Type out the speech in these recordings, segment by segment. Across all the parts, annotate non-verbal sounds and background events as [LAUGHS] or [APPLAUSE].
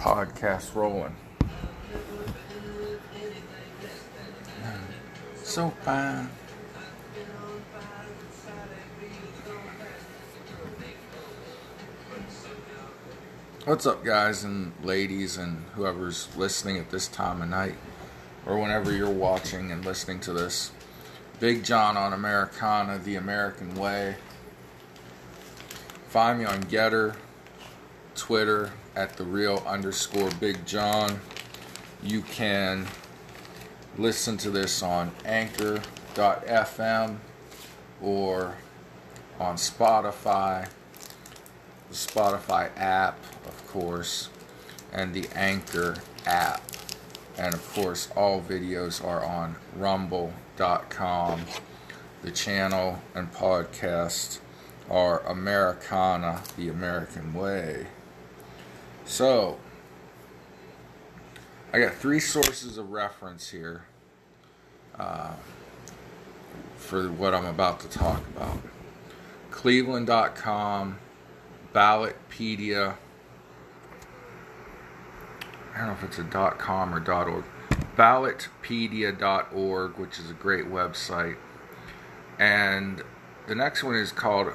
podcast rolling. So fine. What's up, guys and ladies, and whoever's listening at this time of night, or whenever you're watching and listening to this? Big John on Americana, the American way. Find me on Gettr, Twitter at the real underscore Big John. You can listen to this on anchor.fm or on Spotify, the Spotify app, of course, and the Anchor app. And of course, all videos are on rumble.com. The channel and podcast are Americana, the American way. So, I got three sources of reference here uh, for what I'm about to talk about Cleveland.com, Ballotpedia. I don't know if it's a .com or .org. Ballotpedia.org, which is a great website. And the next one is called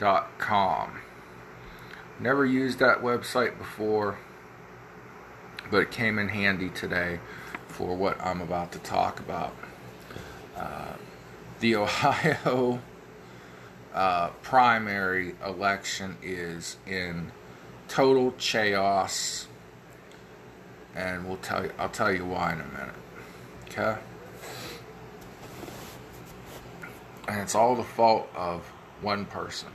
OurCampaigns.com. Never used that website before, but it came in handy today for what I'm about to talk about. Uh, the Ohio uh, primary election is in total chaos, and we'll tell you. I'll tell you why in a minute. Okay. And it's all the fault of one person.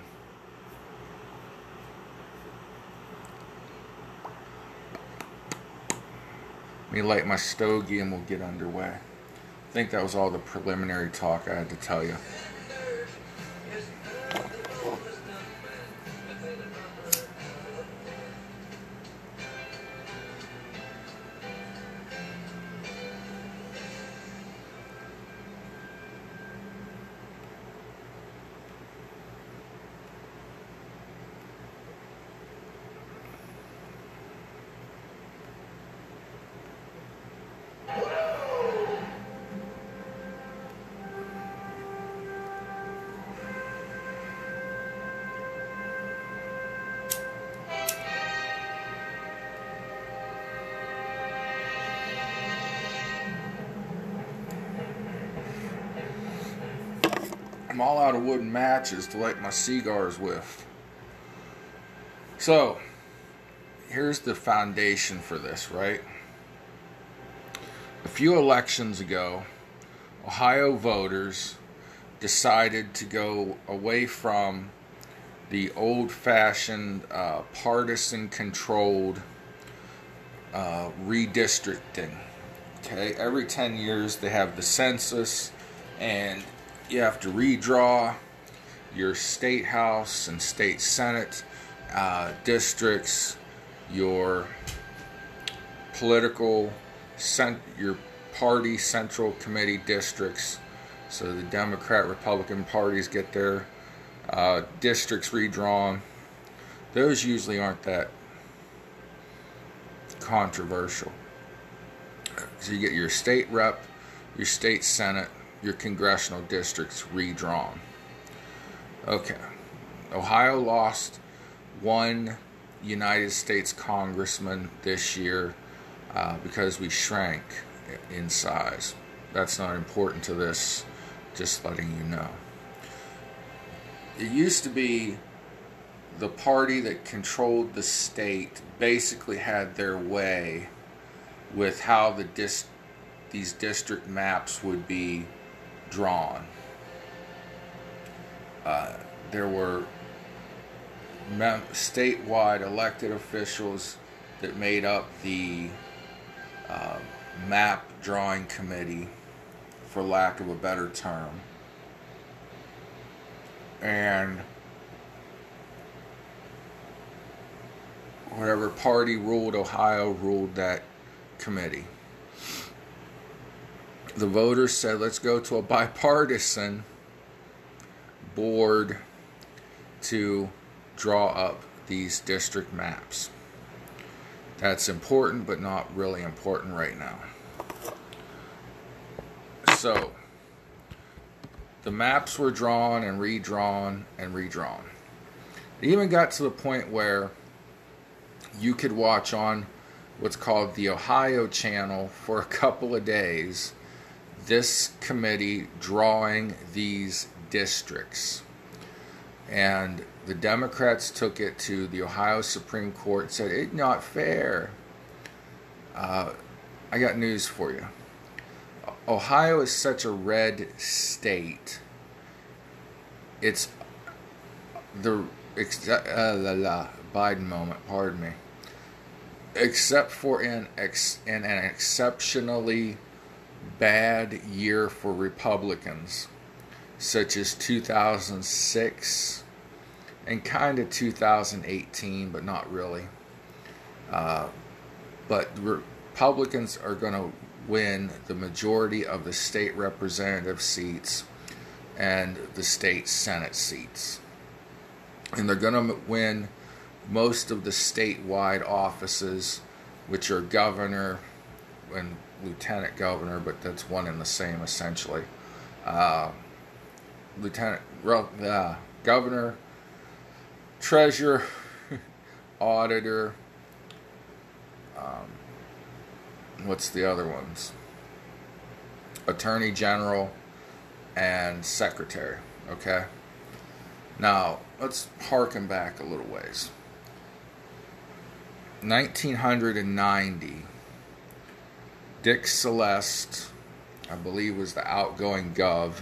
Me light my stogie and we'll get underway. I think that was all the preliminary talk I had to tell you. I'm all out of wooden matches to light my cigars with. So, here's the foundation for this, right? A few elections ago, Ohio voters decided to go away from the old fashioned uh, partisan controlled uh, redistricting. Okay, every 10 years they have the census and you have to redraw your state house and state senate uh, districts, your political cent- your party central committee districts. So the Democrat Republican parties get their uh, districts redrawn. Those usually aren't that controversial. So you get your state rep, your state senate, your congressional districts redrawn. Okay. Ohio lost one United States congressman this year uh, because we shrank in size. That's not important to this, just letting you know. It used to be the party that controlled the state basically had their way with how the dis- these district maps would be drawn. Uh, there were mem- statewide elected officials that made up the uh, map drawing committee, for lack of a better term. And whatever party ruled Ohio ruled that committee the voters said, let's go to a bipartisan board to draw up these district maps. That's important, but not really important right now. So, the maps were drawn and redrawn and redrawn. It even got to the point where you could watch on what's called the Ohio Channel for a couple of days this committee drawing these districts. And the Democrats took it to the Ohio Supreme Court said it's not fair. Uh, I got news for you. Ohio is such a red state. It's the uh, la, la, Biden moment. Pardon me. Except for an ex, an exceptionally bad year for Republicans, such as 2006 and kind of 2018, but not really. Uh, but Republicans are going to win the majority of the state representative seats and the state senate seats. And they're going to win most of the statewide offices, which are governor and lieutenant governor, but that's one and the same essentially. Uh, lieutenant, uh, governor, treasurer, [LAUGHS] auditor. Um, what's the other ones? Attorney general and secretary. Okay. Now let's harken back a little ways. 1990, Dick Celeste, I believe, was the outgoing gov.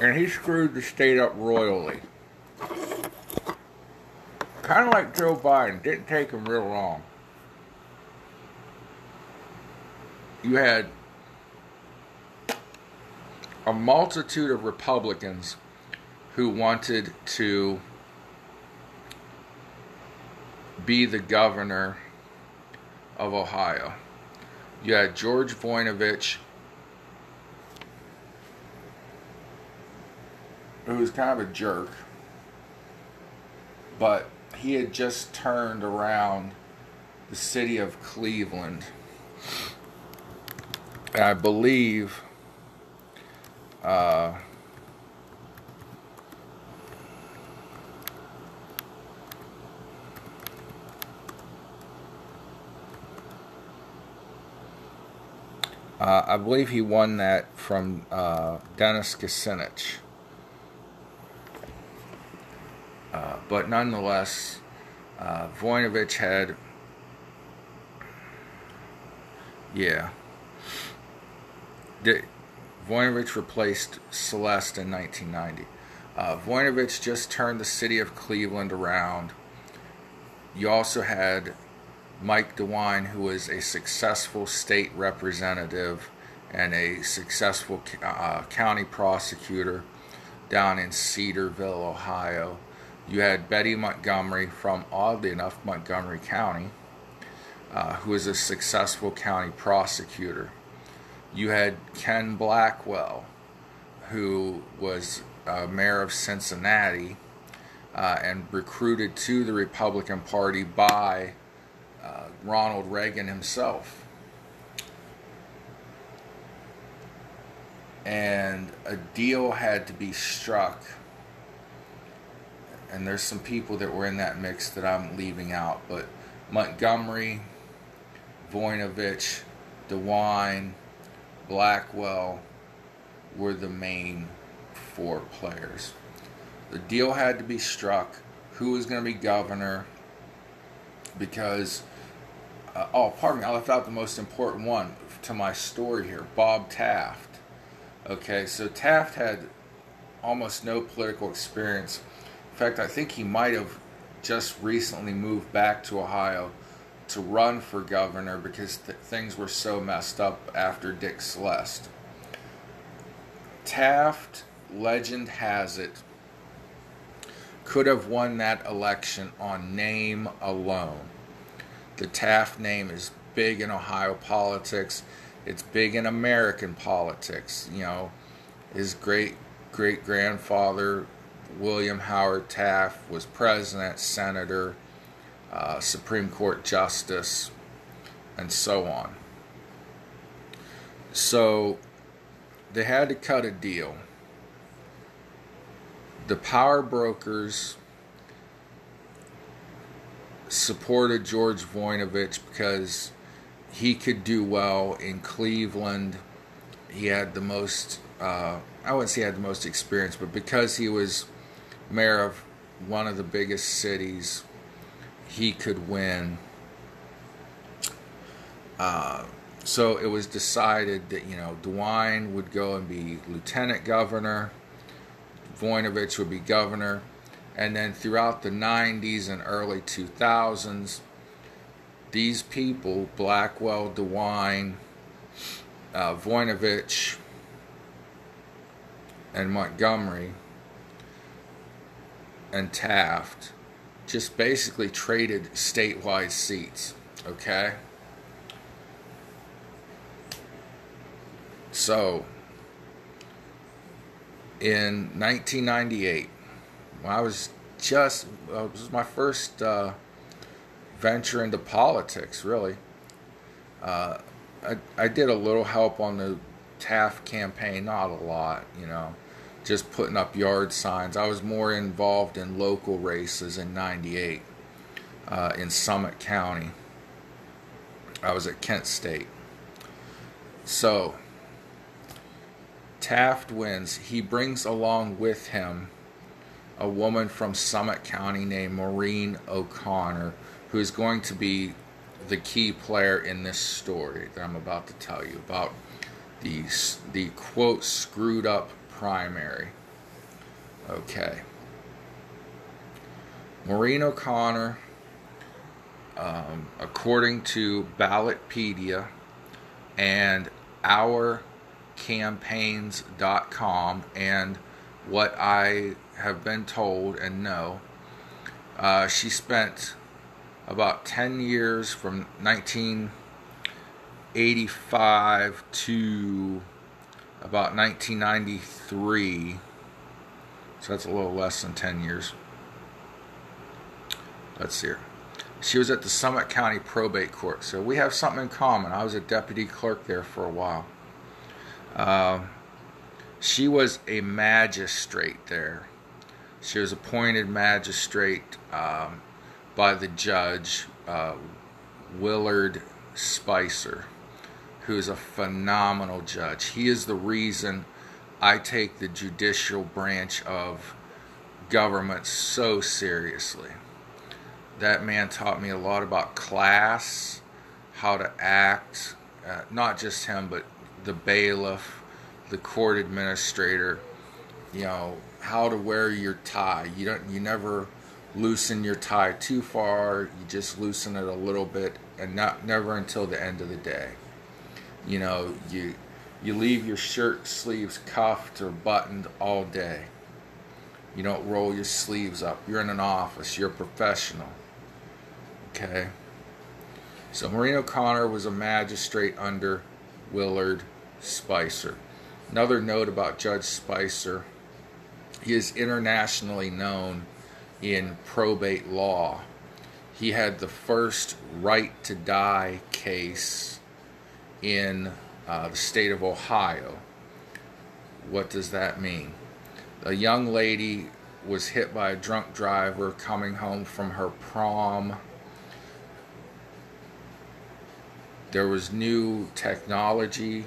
and he screwed the state up royally. Kind of like Joe Biden, didn't take him real long. You had a multitude of Republicans who wanted to be the governor of Ohio. You had George Voinovich, who was kind of a jerk, but he had just turned around the city of Cleveland. And I believe uh, Uh, I believe he won that from uh, Dennis Kucinich. Uh, but nonetheless, uh, Voinovich had, yeah, Did, Voinovich replaced Celeste in 1990. Uh, Voinovich just turned the city of Cleveland around. You also had Mike DeWine, who was a successful state representative and a successful uh, county prosecutor down in Cedarville, Ohio. You had Betty Montgomery from, oddly enough, Montgomery County, uh, who was a successful county prosecutor. You had Ken Blackwell, who was uh, mayor of Cincinnati uh, and recruited to the Republican Party by Ronald Reagan himself. And a deal had to be struck. And there's some people that were in that mix that I'm leaving out. But Montgomery, Voinovich, DeWine, Blackwell were the main four players. The deal had to be struck. Who was going to be governor? Because uh, oh, pardon me, I left out the most important one to my story here Bob Taft. Okay, so Taft had almost no political experience. In fact, I think he might have just recently moved back to Ohio to run for governor because th- things were so messed up after Dick Celeste. Taft, legend has it, could have won that election on name alone. The Taft name is big in Ohio politics. It's big in American politics. You know, his great great grandfather, William Howard Taft, was president, senator, uh, Supreme Court justice, and so on. So they had to cut a deal. The power brokers supported George Voinovich because he could do well in Cleveland. He had the most, uh, I wouldn't say he had the most experience, but because he was mayor of one of the biggest cities, he could win. Uh, so it was decided that, you know, DeWine would go and be lieutenant governor, Voinovich would be governor, and then throughout the 90s and early 2000s, these people, Blackwell, DeWine, uh, Voinovich, and Montgomery, and Taft, just basically traded statewide seats. Okay? So, in 1998, I was just, uh, it was my first uh, venture into politics, really. Uh, I, I did a little help on the Taft campaign, not a lot, you know, just putting up yard signs. I was more involved in local races in 98 uh, in Summit County. I was at Kent State. So, Taft wins. He brings along with him a woman from Summit County named Maureen O'Connor, who is going to be the key player in this story that I'm about to tell you about the the quote screwed up primary. Okay. Maureen O'Connor, um, according to Ballotpedia and OurCampaigns.com and what I have been told and know, uh, she spent about 10 years from 1985 to about 1993. So that's a little less than 10 years. Let's see here. She was at the Summit County Probate Court. So we have something in common. I was a deputy clerk there for a while. Uh, she was a magistrate there. She was appointed magistrate um, by the judge, uh, Willard Spicer, who is a phenomenal judge. He is the reason I take the judicial branch of government so seriously. That man taught me a lot about class, how to act, uh, not just him, but the bailiff, the court administrator, you know, how to wear your tie. You don't you never loosen your tie too far. You just loosen it a little bit and not never until the end of the day. You know, you you leave your shirt sleeves cuffed or buttoned all day. You don't roll your sleeves up. You're in an office. You're a professional. Okay? So Maureen O'Connor was a magistrate under Willard Spicer. Another note about Judge Spicer he is internationally known in probate law. He had the first right to die case in uh, the state of Ohio. What does that mean? A young lady was hit by a drunk driver coming home from her prom. There was new technology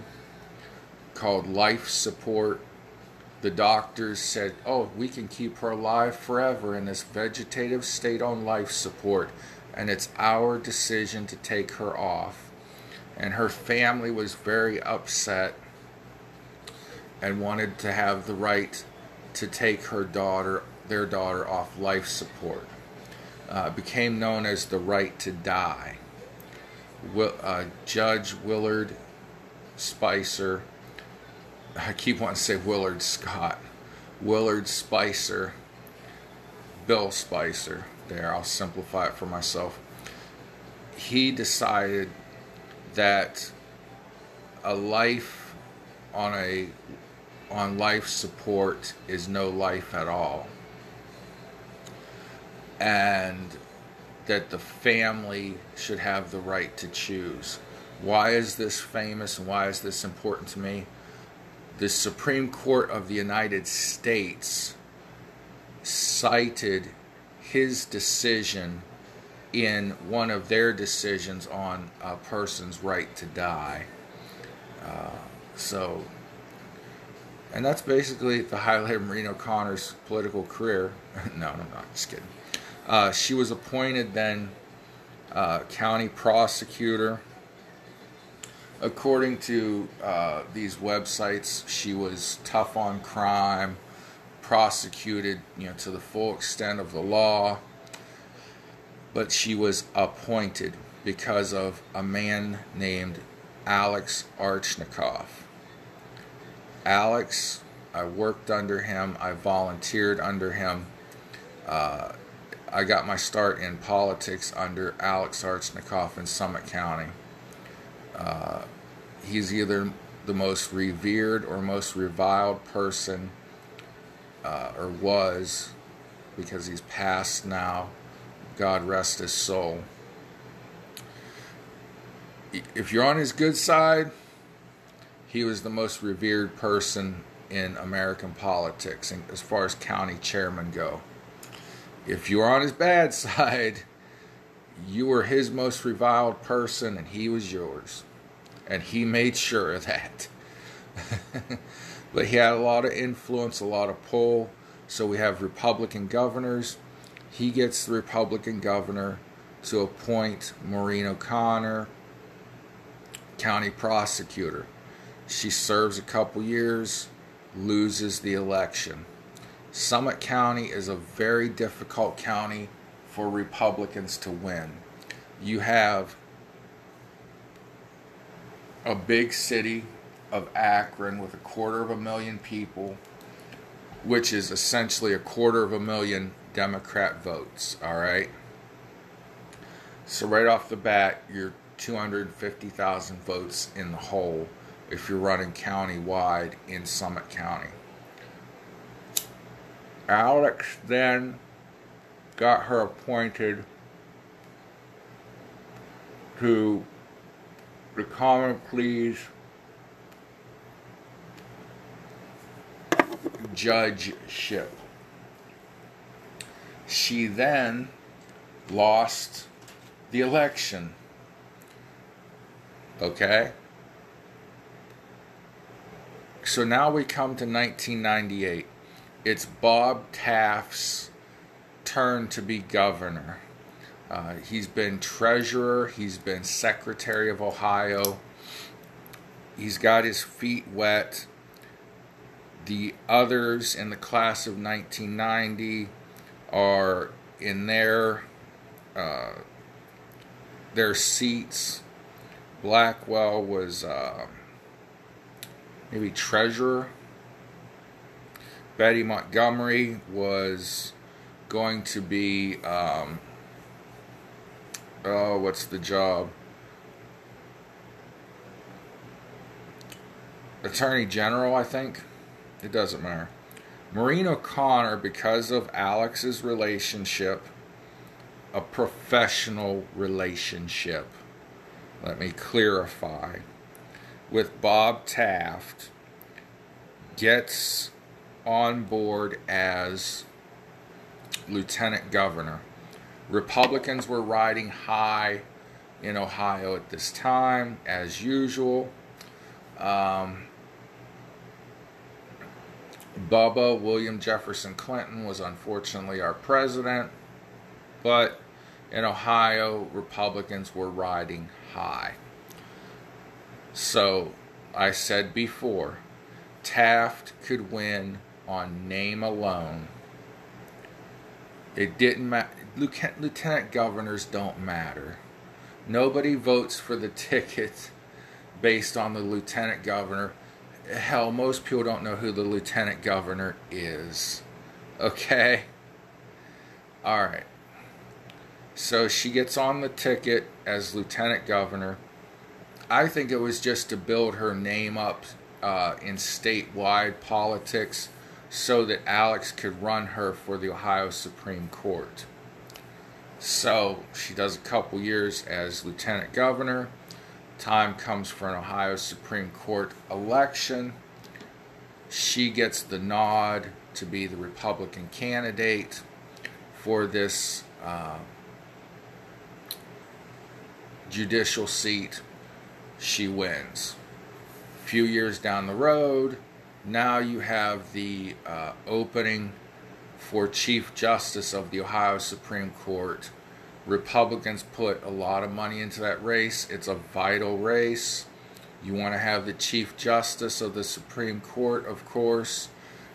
called life support the doctors said, oh, we can keep her alive forever in this vegetative state on life support, and it's our decision to take her off. And her family was very upset and wanted to have the right to take her daughter, their daughter, off life support. Uh, became known as the right to die. Will, uh, Judge Willard Spicer I keep wanting to say Willard Scott, Willard Spicer, Bill Spicer. There, I'll simplify it for myself. He decided that a life on a on life support is no life at all. And that the family should have the right to choose. Why is this famous and why is this important to me? The Supreme Court of the United States cited his decision in one of their decisions on a person's right to die. Uh, so, and that's basically the highlight of Maureen O'Connor's political career. [LAUGHS] no, no, not just kidding. Uh, she was appointed then uh, county prosecutor. According to uh, these websites, she was tough on crime, prosecuted, you know, to the full extent of the law. But she was appointed because of a man named Alex Arshinkoff. Alex, I worked under him, I volunteered under him. Uh, I got my start in politics under Alex Arshinkoff in Summit County. Uh, he's either the most revered or most reviled person, uh, or was, because he's passed now. God rest his soul. If you're on his good side, he was the most revered person in American politics, as far as county chairmen go. If you're on his bad [LAUGHS] side, you were his most reviled person and he was yours. And he made sure of that. [LAUGHS] but he had a lot of influence, a lot of pull. So we have Republican governors. He gets the Republican governor to appoint Maureen O'Connor, county prosecutor. She serves a couple years, loses the election. Summit County is a very difficult county for Republicans to win. You have a big city of Akron with a quarter of a million people, which is essentially a quarter of a million Democrat votes, all right? So, right off the bat, you're 250,000 votes in the hole if you're running county wide in Summit County. Alex then got her appointed to the Common Pleas judgeship. She then lost the election. Okay? So now we come to 1998 it's Bob Taft's turn to be governor. Uh, he's been treasurer, he's been secretary of Ohio, he's got his feet wet. The others in the class of 1990 are in their uh, their seats. Blackwell was uh, maybe treasurer Betty Montgomery was going to be, um, oh, what's the job? Attorney General, I think. It doesn't matter. Maureen O'Connor, because of Alex's relationship, a professional relationship, let me clarify, with Bob Taft, gets on board as lieutenant governor. Republicans were riding high in Ohio at this time, as usual. Um, Bubba William Jefferson Clinton was unfortunately our president, but in Ohio, Republicans were riding high. So I said before, Taft could win on name alone. It didn't matter. Lieutenant governors don't matter. Nobody votes for the ticket based on the lieutenant governor. Hell, most people don't know who the lieutenant governor is. Okay? Alright. So she gets on the ticket as lieutenant governor. I think it was just to build her name up uh, in statewide politics so that Alex could run her for the Ohio Supreme Court. So she does a couple years as lieutenant governor. Time comes for an Ohio Supreme Court election. She gets the nod to be the Republican candidate for this uh, judicial seat. She wins. A few years down the road, now you have the uh, opening for Chief Justice of the Ohio Supreme Court. Republicans put a lot of money into that race. It's a vital race. You want to have the Chief Justice of the Supreme Court, of course.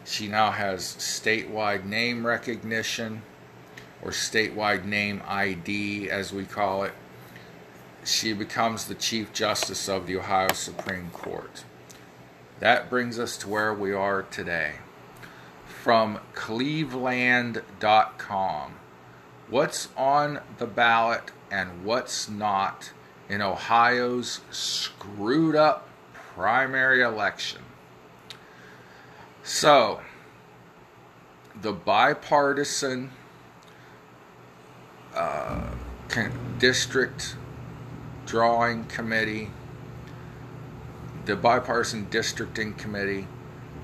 She now has statewide name recognition or statewide name ID, as we call it. She becomes the Chief Justice of the Ohio Supreme Court. That brings us to where we are today. From cleveland.com. What's on the ballot and what's not in Ohio's screwed up primary election? So, the bipartisan uh, district drawing committee the bipartisan districting committee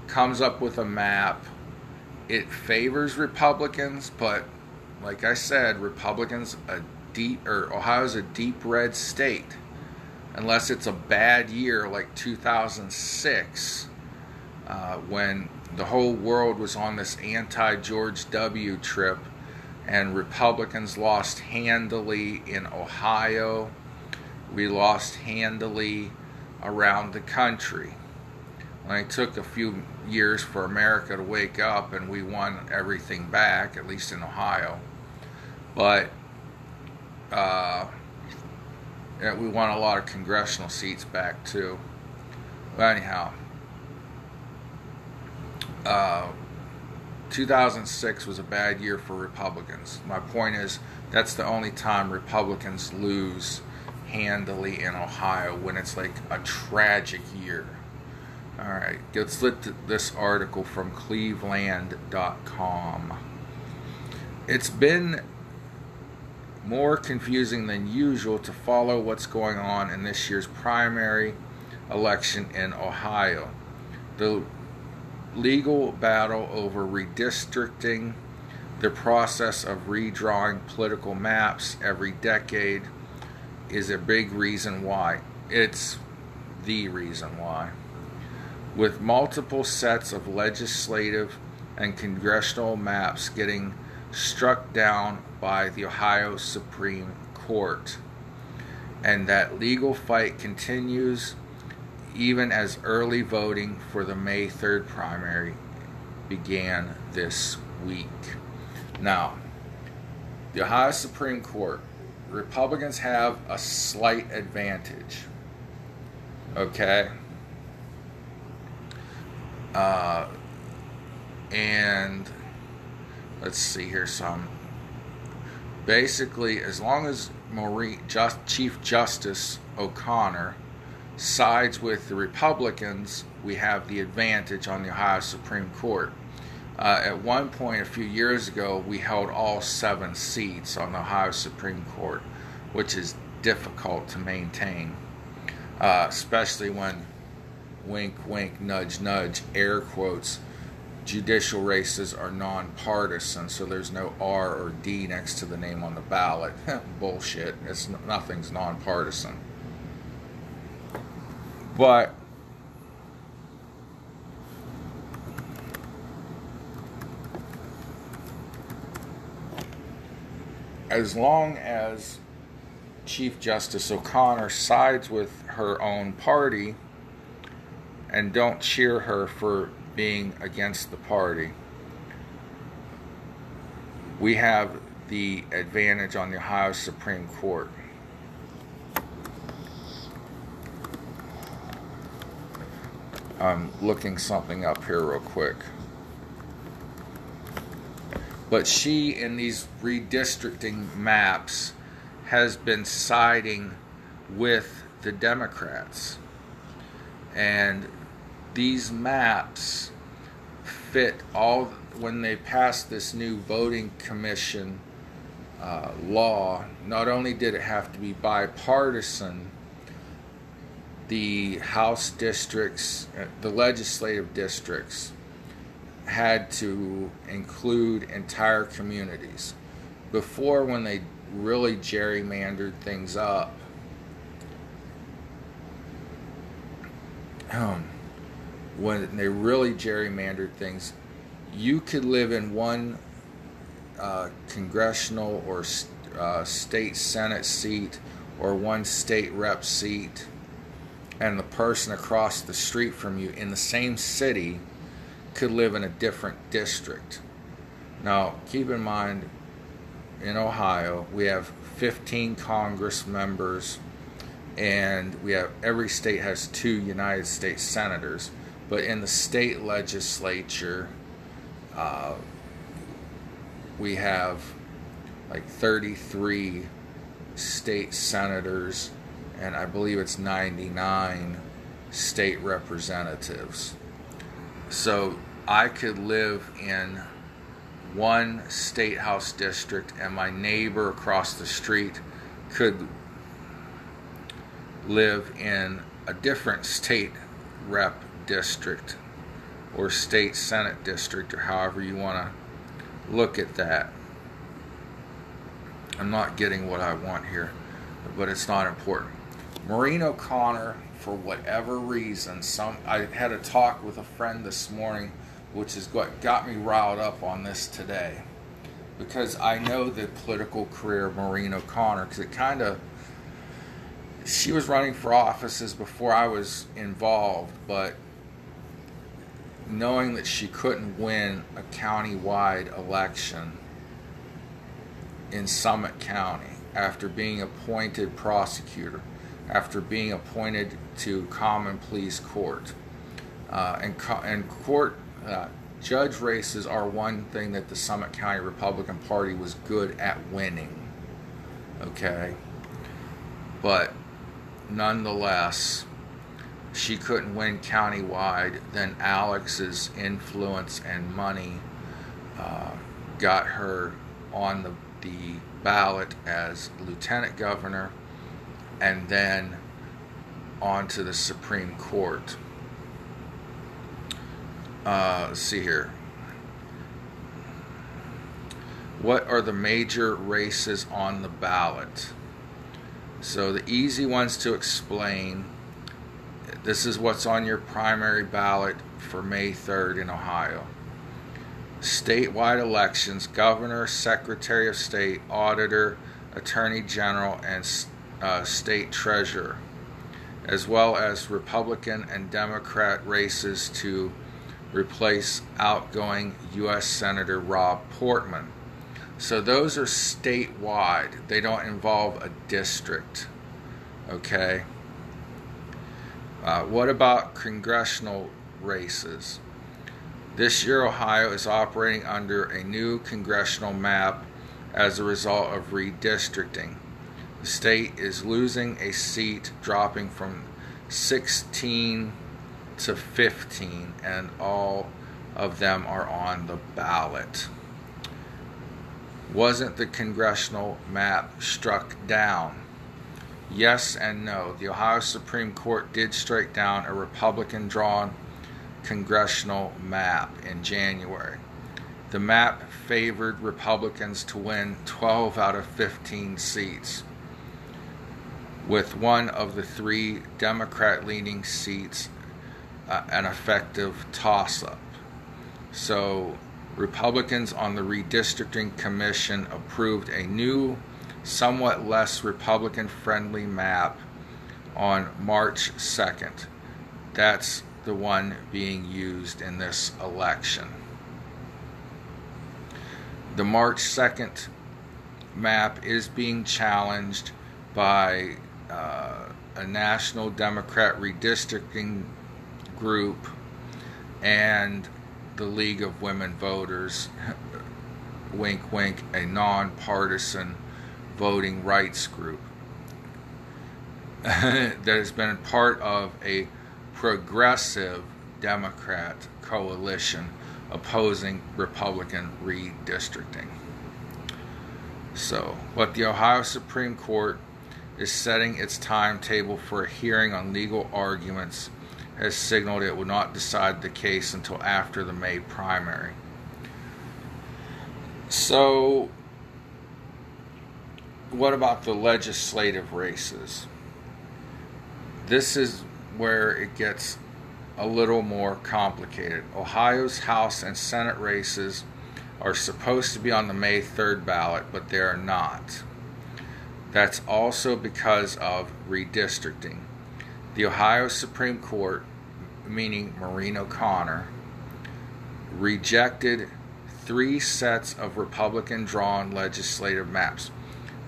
comes up with a map. It favors Republicans, but like I said, Republicans a deep or Ohio's a deep red state. Unless it's a bad year like 2006, uh, when the whole world was on this anti George W. trip, and Republicans lost handily in Ohio. We lost handily around the country. And it took a few years for America to wake up and we won everything back, at least in Ohio. But uh, we won a lot of congressional seats back too. But anyhow, uh, 2006 was a bad year for Republicans. My point is, that's the only time Republicans lose handily in Ohio when it's like a tragic year. All right, let's look at this article from cleveland.com. It's been more confusing than usual to follow what's going on in this year's primary election in Ohio. The legal battle over redistricting, the process of redrawing political maps every decade, is a big reason why. It's the reason why. With multiple sets of legislative and congressional maps getting struck down by the Ohio Supreme Court. And that legal fight continues even as early voting for the May 3rd primary began this week. Now, the Ohio Supreme Court Republicans have a slight advantage. Okay? Uh, and let's see here some. Basically, as long as Maureen, Just, Chief Justice O'Connor sides with the Republicans, we have the advantage on the Ohio Supreme Court. Uh, at one point, a few years ago, we held all seven seats on the Ohio Supreme Court, which is difficult to maintain, uh, especially when wink, wink, nudge, nudge, air quotes, judicial races are nonpartisan, so there's no R or D next to the name on the ballot. [LAUGHS] Bullshit. It's nothing's nonpartisan. But as long as Chief Justice O'Connor sides with her own party and don't cheer her for being against the party, we have the advantage on the Ohio Supreme Court. I'm looking something up here real quick. But she, in these redistricting maps, has been siding with the Democrats. And these maps fit all when they passed this new voting commission uh, law. Not only did it have to be bipartisan, the House districts, uh, the legislative districts, had to include entire communities. Before, when they really gerrymandered things up, um, when they really gerrymandered things, you could live in one uh, congressional or uh, state senate seat or one state rep seat, and the person across the street from you in the same city could live in a different district. Now, keep in mind, in Ohio, we have 15 Congress members, and we have every state has two United States senators. But in the state legislature, uh, we have like 33 state senators, and I believe it's 99 state representatives. So I could live in one state house district, and my neighbor across the street could live in a different state rep district or state senate district, or however you want to look at that. I'm not getting what I want here, but it's not important. Maureen O'Connor for whatever reason, some I had a talk with a friend this morning, which is what got me riled up on this today, because I know the political career of Maureen O'Connor, because it kind of she was running for offices before I was involved, but knowing that she couldn't win a county-wide election in Summit County after being appointed prosecutor after being appointed to common pleas court. Uh, and, co- and court uh, judge races are one thing that the Summit County Republican Party was good at winning. Okay? But nonetheless, she couldn't win countywide. Then Alex's influence and money uh, got her on the, the ballot as lieutenant governor and then on to the Supreme Court. Uh, let's see here. What are the major races on the ballot? So, the easy ones to explain this is what's on your primary ballot for May 3rd in Ohio. Statewide elections, governor, secretary of state, auditor, attorney general, and uh, state treasurer, as well as Republican and Democrat races to replace outgoing U.S. Senator Rob Portman. So those are statewide, they don't involve a district. Okay? Uh, what about congressional races? This year, Ohio is operating under a new congressional map as a result of redistricting. The state is losing a seat, dropping from 16 to 15, and all of them are on the ballot. Wasn't the congressional map struck down? Yes and no. The Ohio Supreme Court did strike down a Republican drawn congressional map in January. The map favored Republicans to win 12 out of 15 seats with one of the three Democrat leaning seats uh, an effective toss up. So, Republicans on the Redistricting Commission approved a new, somewhat less Republican friendly map on March 2nd. That's the one being used in this election. The March 2nd map is being challenged by uh, a national Democrat redistricting group and the League of Women Voters, [LAUGHS] wink, wink, a nonpartisan voting rights group [LAUGHS] that has been part of a progressive Democrat coalition opposing Republican redistricting. So, what the Ohio Supreme Court is setting its timetable for a hearing on legal arguments has signaled it will not decide the case until after the May primary. So, what about the legislative races? This is where it gets a little more complicated. Ohio's House and Senate races are supposed to be on the May 3rd ballot, but they are not. That's also because of redistricting. The Ohio Supreme Court, meaning Maureen O'Connor, rejected three sets of Republican drawn legislative maps.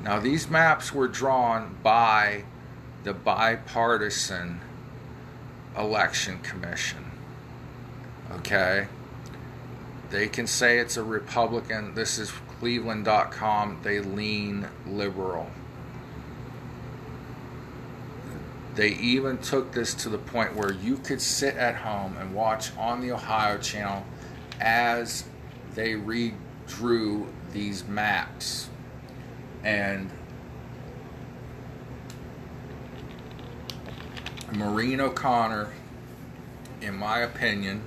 Now, these maps were drawn by the bipartisan election commission. Okay? They can say it's a Republican. This is cleveland.com. They lean liberal. They even took this to the point where you could sit at home and watch on the Ohio channel as they redrew these maps. And Maureen O'Connor, in my opinion,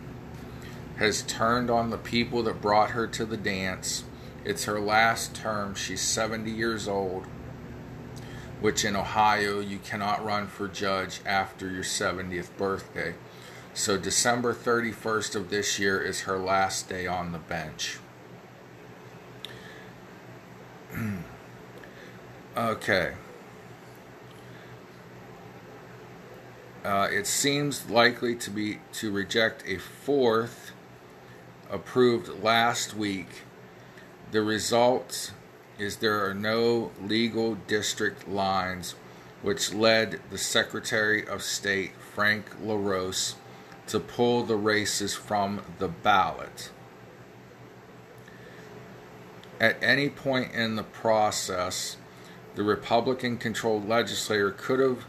has turned on the people that brought her to the dance. It's her last term. She's 70 years old, which in Ohio you cannot run for judge after your 70th birthday. So December 31st of this year is her last day on the bench. [CLEARS THROAT] okay. Uh, it seems likely to be to reject a fourth approved last week. The result is there are no legal district lines, which led the Secretary of State Frank LaRose to pull the races from the ballot. At any point in the process, the Republican controlled legislature could have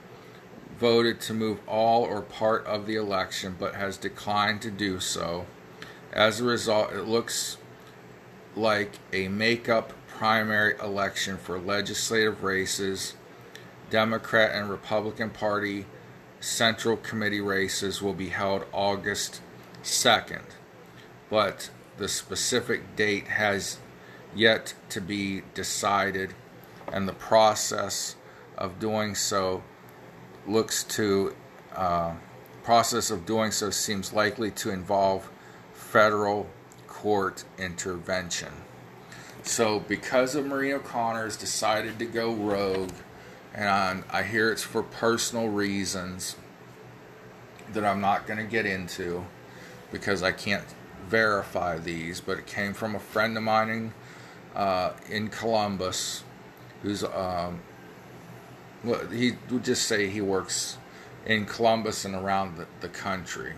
voted to move all or part of the election but has declined to do so. As a result, it looks like a make-up primary election for legislative races. Democrat and Republican Party Central Committee races will be held August 2nd, but the specific date has yet to be decided, and the process of doing so looks to uh, process of doing so seems likely to involve federal court intervention. So, because of Maureen O'Connor's decided to go rogue and I hear it's for personal reasons that I'm not going to get into because I can't verify these, but it came from a friend of mine in, uh, in Columbus who's, um, well, he would just say he works in Columbus and around the, the country.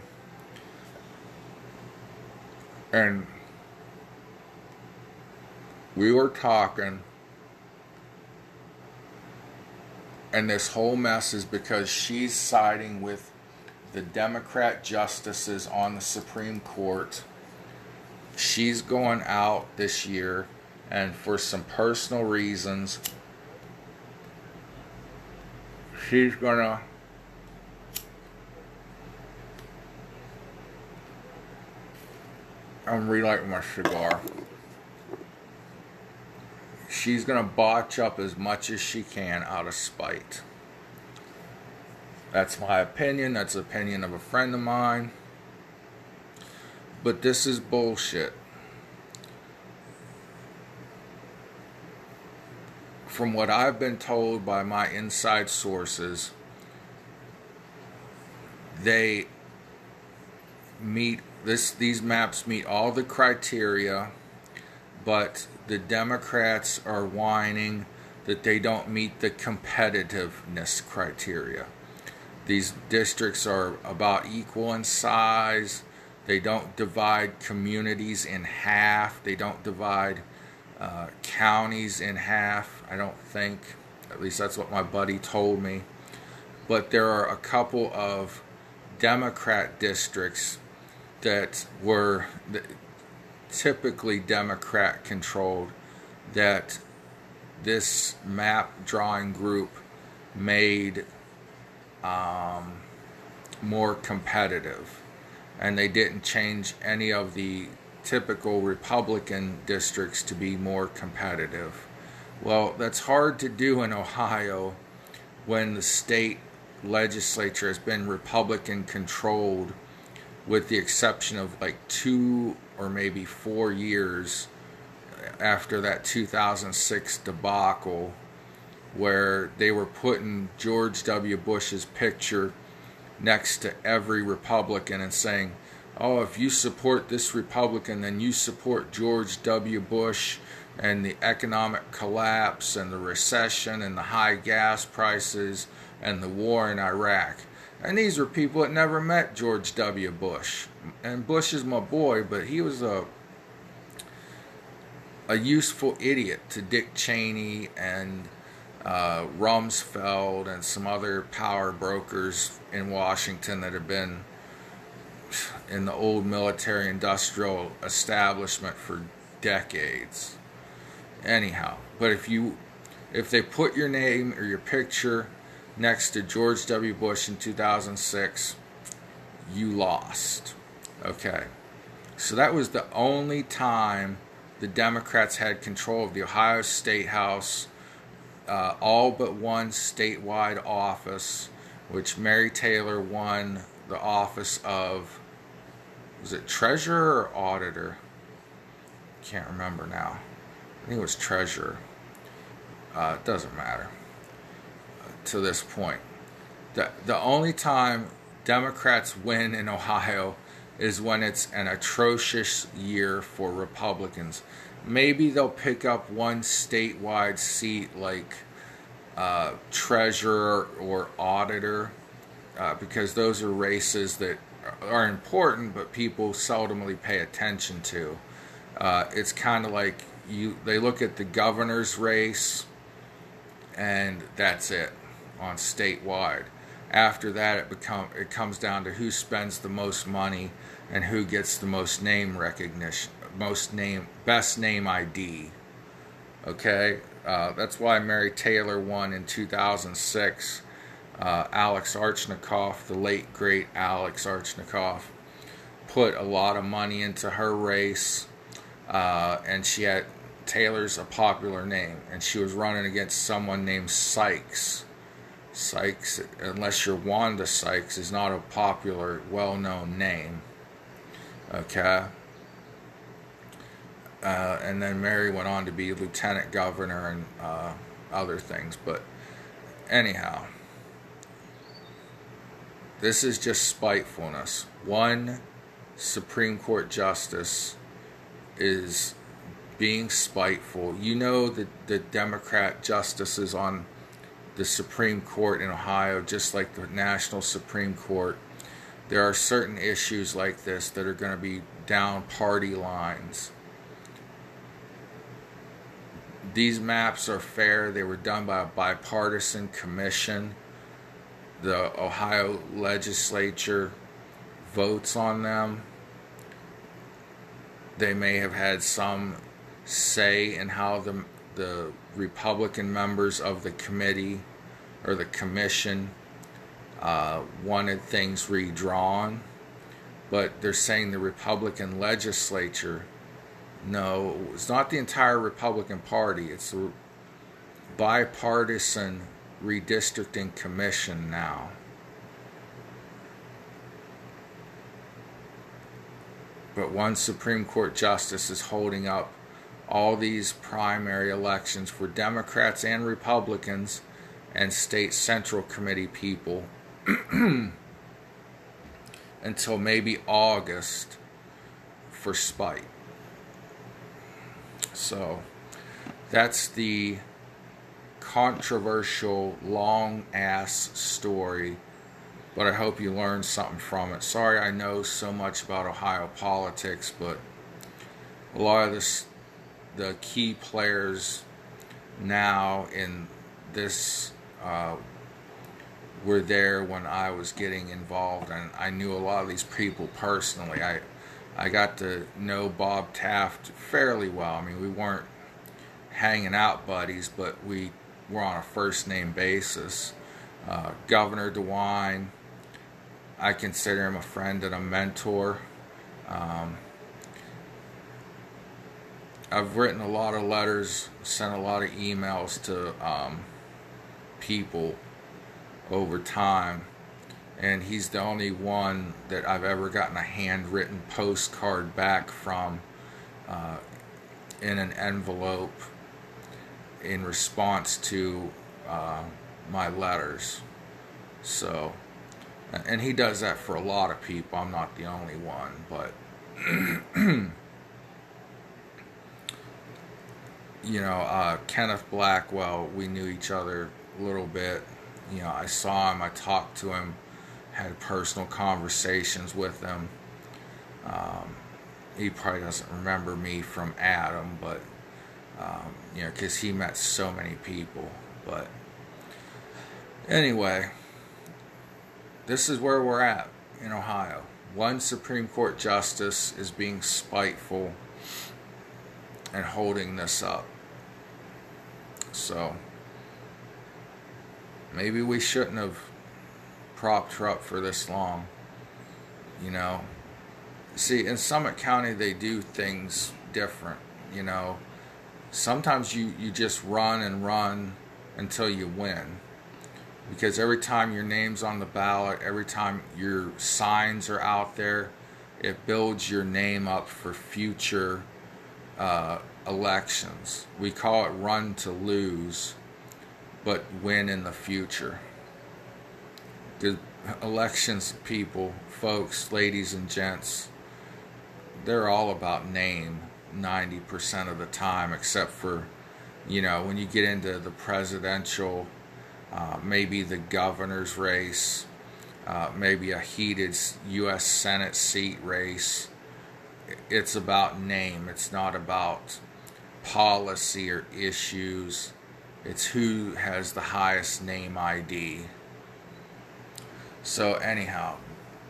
And we were talking And this whole mess is because she's siding with the Democrat justices on the Supreme Court. She's going out this year, and for some personal reasons, she's gonna. I'm relighting my cigar she's going to botch up as much as she can out of spite. That's my opinion. That's the opinion of a friend of mine. But this is bullshit. From what I've been told by my inside sources, they meet this these maps meet all the criteria but the Democrats are whining that they don't meet the competitiveness criteria. These districts are about equal in size. They don't divide communities in half. They don't divide uh, counties in half, I don't think. At least that's what my buddy told me. But there are a couple of Democrat districts that were typically Democrat controlled that this map drawing group made um, more competitive. And they didn't change any of the typical Republican districts to be more competitive. Well, that's hard to do in Ohio when the state legislature has been Republican controlled, with the exception of like two or maybe four years after that 2006 debacle where they were putting George W. Bush's picture next to every Republican and saying, oh, if you support this Republican, then you support George W. Bush and the economic collapse and the recession and the high gas prices and the war in Iraq. And these were people that never met George W. Bush. And Bush is my boy, but he was a a useful idiot to Dick Cheney and uh, Rumsfeld and some other power brokers in Washington that have been in the old military industrial establishment for decades. Anyhow, but if you if they put your name or your picture next to George W. Bush in 2006, you lost. Okay. So that was the only time the Democrats had control of the Ohio State House, uh, all but one statewide office, which Mary Taylor won the office of, was it treasurer or auditor? Can't remember now. I think it was treasurer. Uh, it doesn't matter to this point. The, the only time Democrats win in Ohio is when it's an atrocious year for Republicans. Maybe they'll pick up one statewide seat like uh, treasurer or auditor uh, because those are races that are important but people seldomly pay attention to. Uh, it's kind of like you they look at the governor's race and that's it on statewide. After that it become it comes down to who spends the most money and who gets the most name recognition most name best name id okay? Uh, that's why mary taylor won in 2006 uh, alex Arshinkoff the late great alex Arshinkoff put a lot of money into her race uh, and she had taylor's a popular name and she was running against someone named sykes Sykes, unless you're Wanda Sykes, is not a popular, well known name. Okay. Uh, and then Mary went on to be lieutenant governor and uh, other things. But anyhow, this is just spitefulness. One Supreme Court justice is being spiteful. You know that the Democrat justices on the Supreme Court in Ohio, just like the National Supreme Court, there are certain issues like this that are going to be down party lines. These maps are fair. They were done by a bipartisan commission. The Ohio legislature votes on them. They may have had some say in how the the Republican members of the committee or the commission uh, wanted things redrawn, but they're saying the Republican legislature. No, it's not the entire Republican Party. It's the bipartisan redistricting commission now. But one Supreme Court justice is holding up all these primary elections for Democrats and Republicans and state central committee people [CLEARS THROAT] until maybe August for spite. So that's the controversial, long ass story, but I hope you learned something from it. Sorry I know so much about Ohio politics, but a lot of this the key players now in this uh, were there when I was getting involved, and I knew a lot of these people personally. I I got to know Bob Taft fairly well. I mean, we weren't hanging out buddies, but we were on a first name basis. Uh, Governor DeWine, I consider him a friend and a mentor. Um, I've written a lot of letters, sent a lot of emails to um, people over time, and he's the only one that I've ever gotten a handwritten postcard back from uh, in an envelope in response to uh, my letters. So, and he does that for a lot of people. I'm not the only one, but. [CLEARS THROAT] you know, uh, Kenneth Blackwell, we knew each other a little bit. You know, I saw him, I talked to him, had personal conversations with him. Um, he probably doesn't remember me from Adam, but, um, you know, because he met so many people. But anyway, this is where we're at in Ohio. One Supreme Court justice is being spiteful and holding this up. So maybe we shouldn't have propped her up for this long. You know, see, in Summit County, they do things different. You know, sometimes you, you just run and run until you win. Because every time your name's on the ballot, every time your signs are out there, it builds your name up for future uh, elections. We call it run to lose, but win in the future. The elections, people, folks, ladies, and gents, they're all about name 90% of the time, except for, you know, when you get into the presidential, uh, maybe the governor's race, uh, maybe a heated U.S. Senate seat race. It's about name. It's not about policy or issues. It's who has the highest name ID. So, anyhow,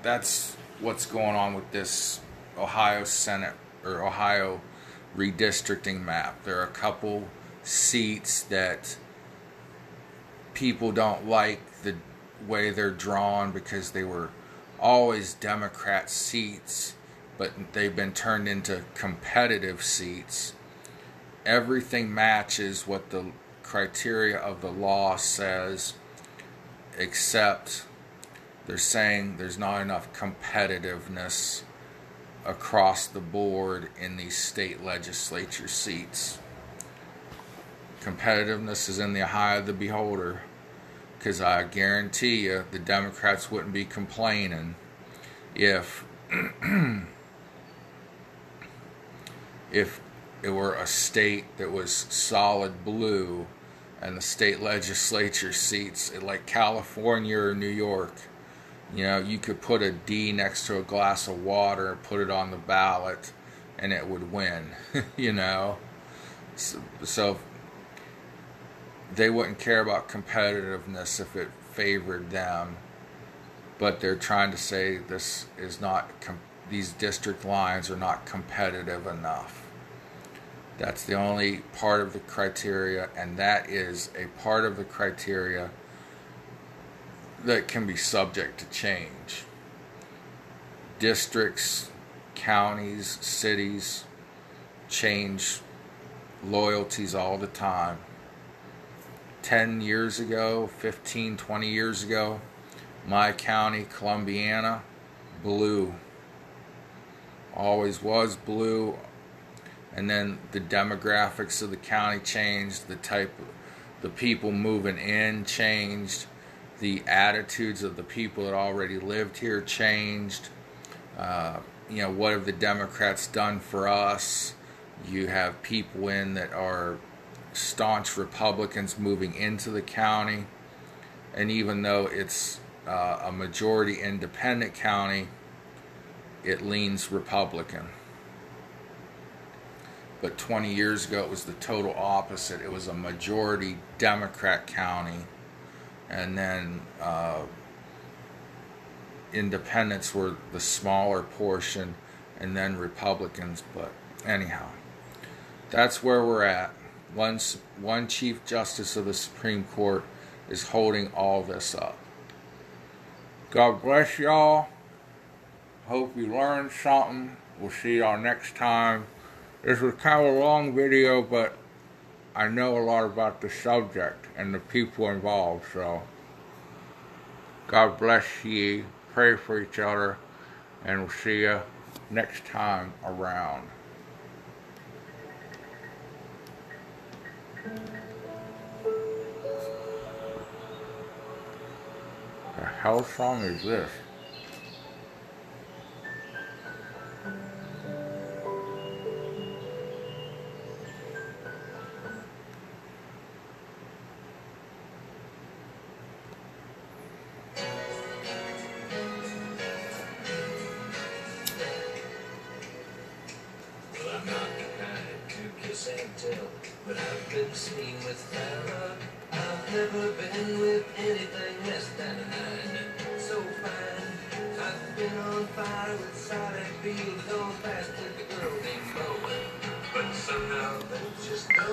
that's what's going on with this Ohio Senate or Ohio redistricting map. There are a couple seats that people don't like the way they're drawn because they were always Democrat seats, but they've been turned into competitive seats everything matches what the criteria of the law says, except they're saying there's not enough competitiveness across the board in these state legislature seats. Competitiveness is in the eye of the beholder, because I guarantee you the Democrats wouldn't be complaining if [CLEARS THROAT] if were a state that was solid blue and the state legislature seats like California or New York, you know, you could put a D next to a glass of water and put it on the ballot and it would win, [LAUGHS] you know. So, so, they wouldn't care about competitiveness if it favored them, but they're trying to say this is not com- these district lines are not competitive enough. That's the only part of the criteria, and that is a part of the criteria that can be subject to change. Districts, counties, cities change loyalties all the time. 10 years ago, 15, 20 years ago, my county, Columbiana, blue. Always was blue, and then the demographics of the county changed, the type of the people moving in changed, the attitudes of the people that already lived here changed. Uh, you know, what have the Democrats done for us? You have people in that are staunch Republicans moving into the county, and even though it's uh, a majority independent county, it leans Republican but 20 years ago it was the total opposite. It was a majority Democrat county, and then uh, independents were the smaller portion, and then Republicans. But anyhow, that's where we're at. One, one Chief Justice of the Supreme Court is holding all this up. God bless y'all. Hope you learned something. We'll see y'all next time. This was kind of a long video, but I know a lot about the subject and the people involved, so God bless ye. Pray for each other, and we'll see you next time around. The hell song is this?